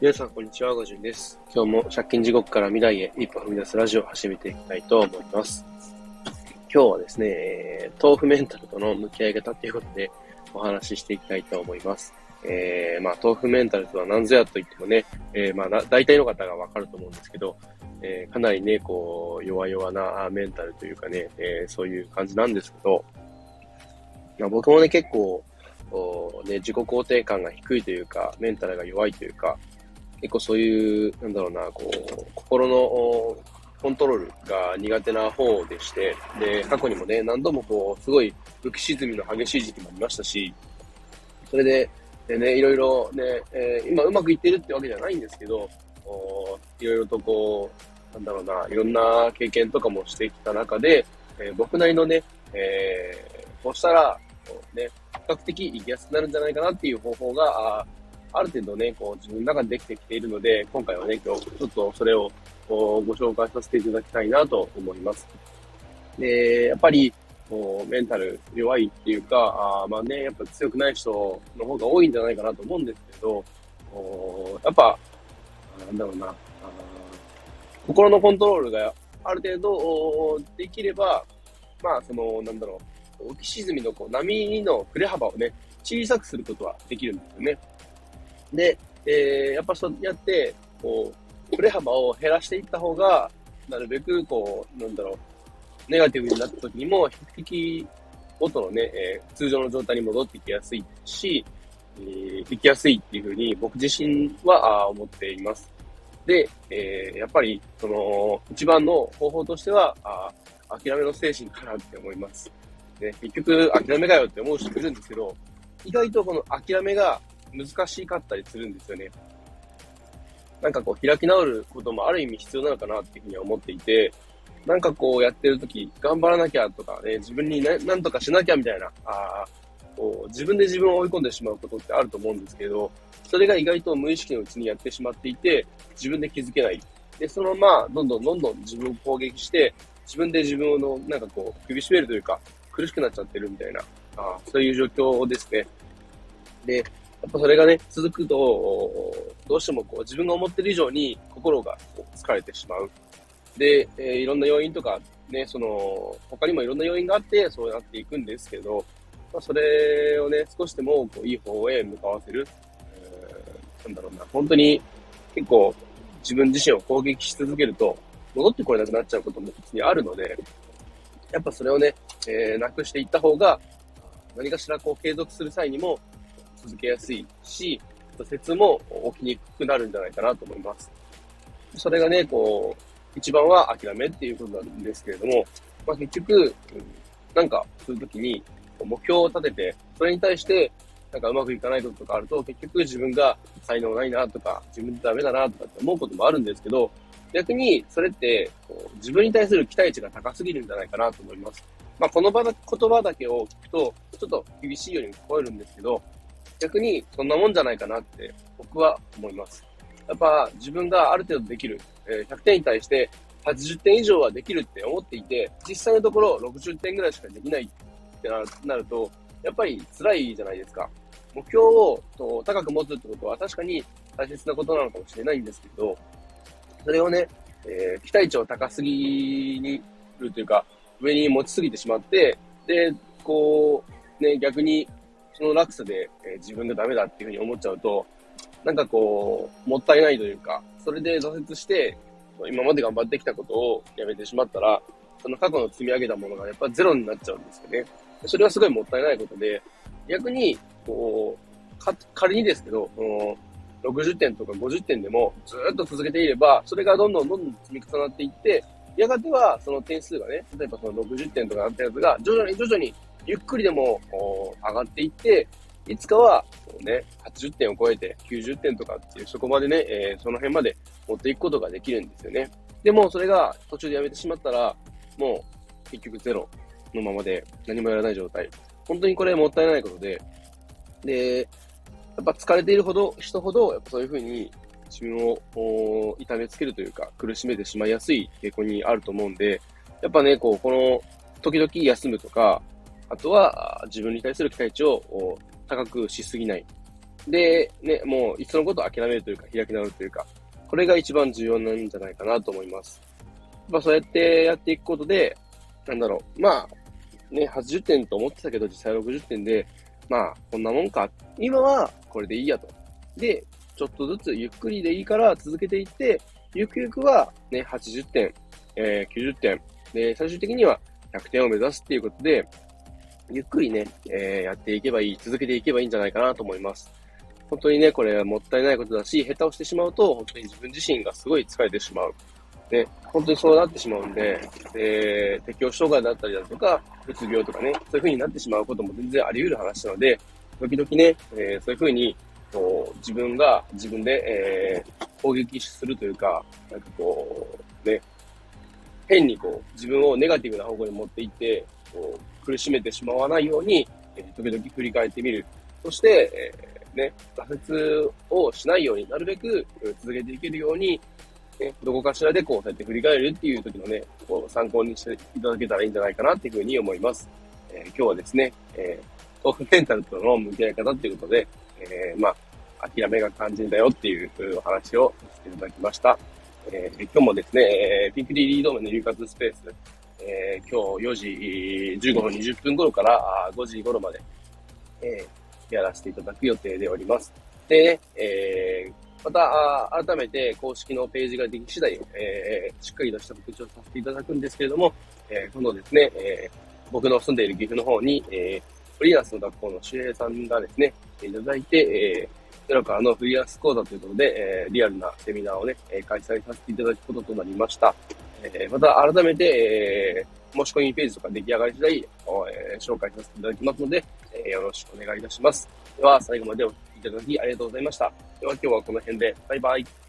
皆さん、こんにちは。ごじゅんです。今日も借金地獄から未来へ一歩踏み出すラジオを始めていきたいと思います。今日はですね、豆腐メンタルとの向き合い方ということでお話ししていきたいと思います。えー、まあ、豆腐メンタルとは何ぞやと言ってもね、えー、まあ、大体の方がわかると思うんですけど、えー、かなりね、こう、弱々なメンタルというかね、えー、そういう感じなんですけど、まあ、僕もね、結構、ね、自己肯定感が低いというか、メンタルが弱いというか、結構そういう、なんだろうな、こう、心のコントロールが苦手な方でして、で、過去にもね、何度もこう、すごい浮き沈みの激しい時期もありましたし、それで、でね、いろいろね、えー、今うまくいってるってわけじゃないんですけど、いろいろとこう、なんだろうな、いろんな経験とかもしてきた中で、えー、僕なりのね、えー、こうしたら、ね、比較的生きやすくなるんじゃないかなっていう方法が、ある程度ね、こう自分の中でできてきているので、今回はね、今日ちょっとそれをご紹介させていただきたいなと思います。で、やっぱり、こうメンタル弱いっていうか、あまあね、やっぱ強くない人の方が多いんじゃないかなと思うんですけど、やっぱ、なんだろうな、心のコントロールがある程度できれば、まあ、その、なんだろう、浮き沈みのこう波の振れ幅をね、小さくすることはできるんですよね。で、えー、やっぱそうやって、こう、振れ幅を減らしていった方が、なるべく、こう、なんだろう、ネガティブになった時にも、比較的、元のね、えー、通常の状態に戻ってきやすいし、えー、行きやすいっていうふうに僕自身はあ思っています。で、えー、やっぱり、その、一番の方法としては、あ諦めの精神かなって思います。ね、結局、諦めかよって思う人いるんですけど、意外とこの諦めが難しかったりするんですよね。なんかこう開き直ることもある意味必要なのかなっていうふうには思っていて、なんかこうやってるとき、頑張らなきゃとかね、自分に何とかしなきゃみたいな、あこう自分で自分を追い込んでしまうことってあると思うんですけど、それが意外と無意識のうちにやってしまっていて、自分で気づけない。で、そのまま、どんどんどんどん自分を攻撃して、自分で自分の、なんかこう、首絞めるというか、苦しくなっちゃってるみたいな、あそういう状況ですね。で、やっぱそれがね、続くと、どうしてもこう自分が思ってる以上に心がこう疲れてしまう。で、えー、いろんな要因とか、ね、その、他にもいろんな要因があって、そうなっていくんですけど、まあ、それをね、少しでもこういい方へ向かわせる。えー、なんだろうな、本当に結構自分自身を攻撃し続けると、戻ってこれなくなっちゃうことも普通にあるので、やっぱそれをね、えー、なくしていった方が、何かしらこう継続する際にも、続けやすいし、説も起きにくくなるんじゃないかなと思います。それがね、こう、一番は諦めっていうことなんですけれども、まあ、結局、なんかするときに目標を立てて、それに対してなんかうまくいかないこととかあると、結局自分が才能ないなとか、自分でダメだなとかって思うこともあるんですけど、逆にそれってこう自分に対する期待値が高すぎるんじゃないかなと思います。まあ、この場の言葉だけを聞くと、ちょっと厳しいように聞こえるんですけど、逆にそんなもんじゃないかなって僕は思います。やっぱ自分がある程度できる、え100点に対して80点以上はできるって思っていて、実際のところ60点ぐらいしかできないってなると、やっぱり辛いじゃないですか。目標をと高く持つってことは確かに大切なことなのかもしれないんですけど、それをね、えー、期待値を高すぎにるというか、上に持ちすぎてしまって、で、こう、ね、逆にその落差で、え、自分がダメだっていうふうに思っちゃうと、なんかこう、もったいないというか、それで挫折して、今まで頑張ってきたことをやめてしまったら、その過去の積み上げたものがやっぱゼロになっちゃうんですよね。それはすごいもったいないことで、逆に、こう、か、仮にですけど、その、60点とか50点でもずっと続けていれば、それがどんどんどんどん積み重なっていって、やがてはその点数がね、例えばその60点とかあったやつが徐々に徐々にゆっくりでも上がっていって、いつかは、ね、80点を超えて90点とかっていう、そこまでね、えー、その辺まで持っていくことができるんですよね。でも、それが途中でやめてしまったら、もう、結局ゼロのままで何もやらない状態。本当にこれもったいないことで、で、やっぱ疲れているほど、人ほど、やっぱそういうふうに自分を痛めつけるというか、苦しめてしまいやすい傾向にあると思うんで、やっぱね、こう、この、時々休むとか、あとは自分に対する期待値を高くしすぎない。で、ね、もう、いつのこと諦めるというか、開き直るというか、これが一番重要なんじゃないかなと思います。まあ、そうやってやっていくことで、なんだろう、まあ、ね、80点と思ってたけど、実際60点で、まあ、こんなもんか。今は、これでいいやと。で、ちょっとずつゆっくりでいいから続けていって、ゆくゆくはね、80点、えー、90点、で、最終的には100点を目指すっていうことで、ゆっくりね、えー、やっていけばいい、続けていけばいいんじゃないかなと思います。本当にね、これはもったいないことだし、下手をしてしまうと、本当に自分自身がすごい疲れてしまう。ね、本当にそうなってしまうんで、えー、適応障害だったりだとか、うつ病とかね、そういう風になってしまうことも全然あり得る話なので、時々ね、えー、そういう風に、こう、自分が自分で、えー、攻撃するというか、なんかこう、ね、変にこう、自分をネガティブな方向に持っていって、苦しめてしまわないように、えー、時々振り返ってみる。そして、えー、ね、挫折をしないようになるべく続けていけるように、ね、どこかしらでこう、そうやって振り返るっていう時のね、こう参考にしていただけたらいいんじゃないかなっていうふうに思います。えー、今日はですね、えー、豆腐メンタルとの向き合い方っていうことで、えー、まあ、諦めが肝心だよっていうお話をさせていただきました。えー、今日もですね、えー、ピンクリリードームの留活スペース、えー、今日4時15分20分頃から5時頃まで、えー、やらせていただく予定でおります。で、えー、また、改めて公式のページができ次第、えー、しっかりとした告知をさせていただくんですけれども、えー、今度ですね、えー、僕の住んでいる岐阜の方に、えー、フリーランスの学校の周平さんがですね、いただいて、えー、ゼロからのフリーランス講座ということで、えー、リアルなセミナーをね、えー、開催させていただくこととなりました。え、また改めて、え、申し込みページとか出来上がり次第、え、紹介させていただきますので、え、よろしくお願いいたします。では、最後までお聴きいただきありがとうございました。では今日はこの辺で、バイバイ。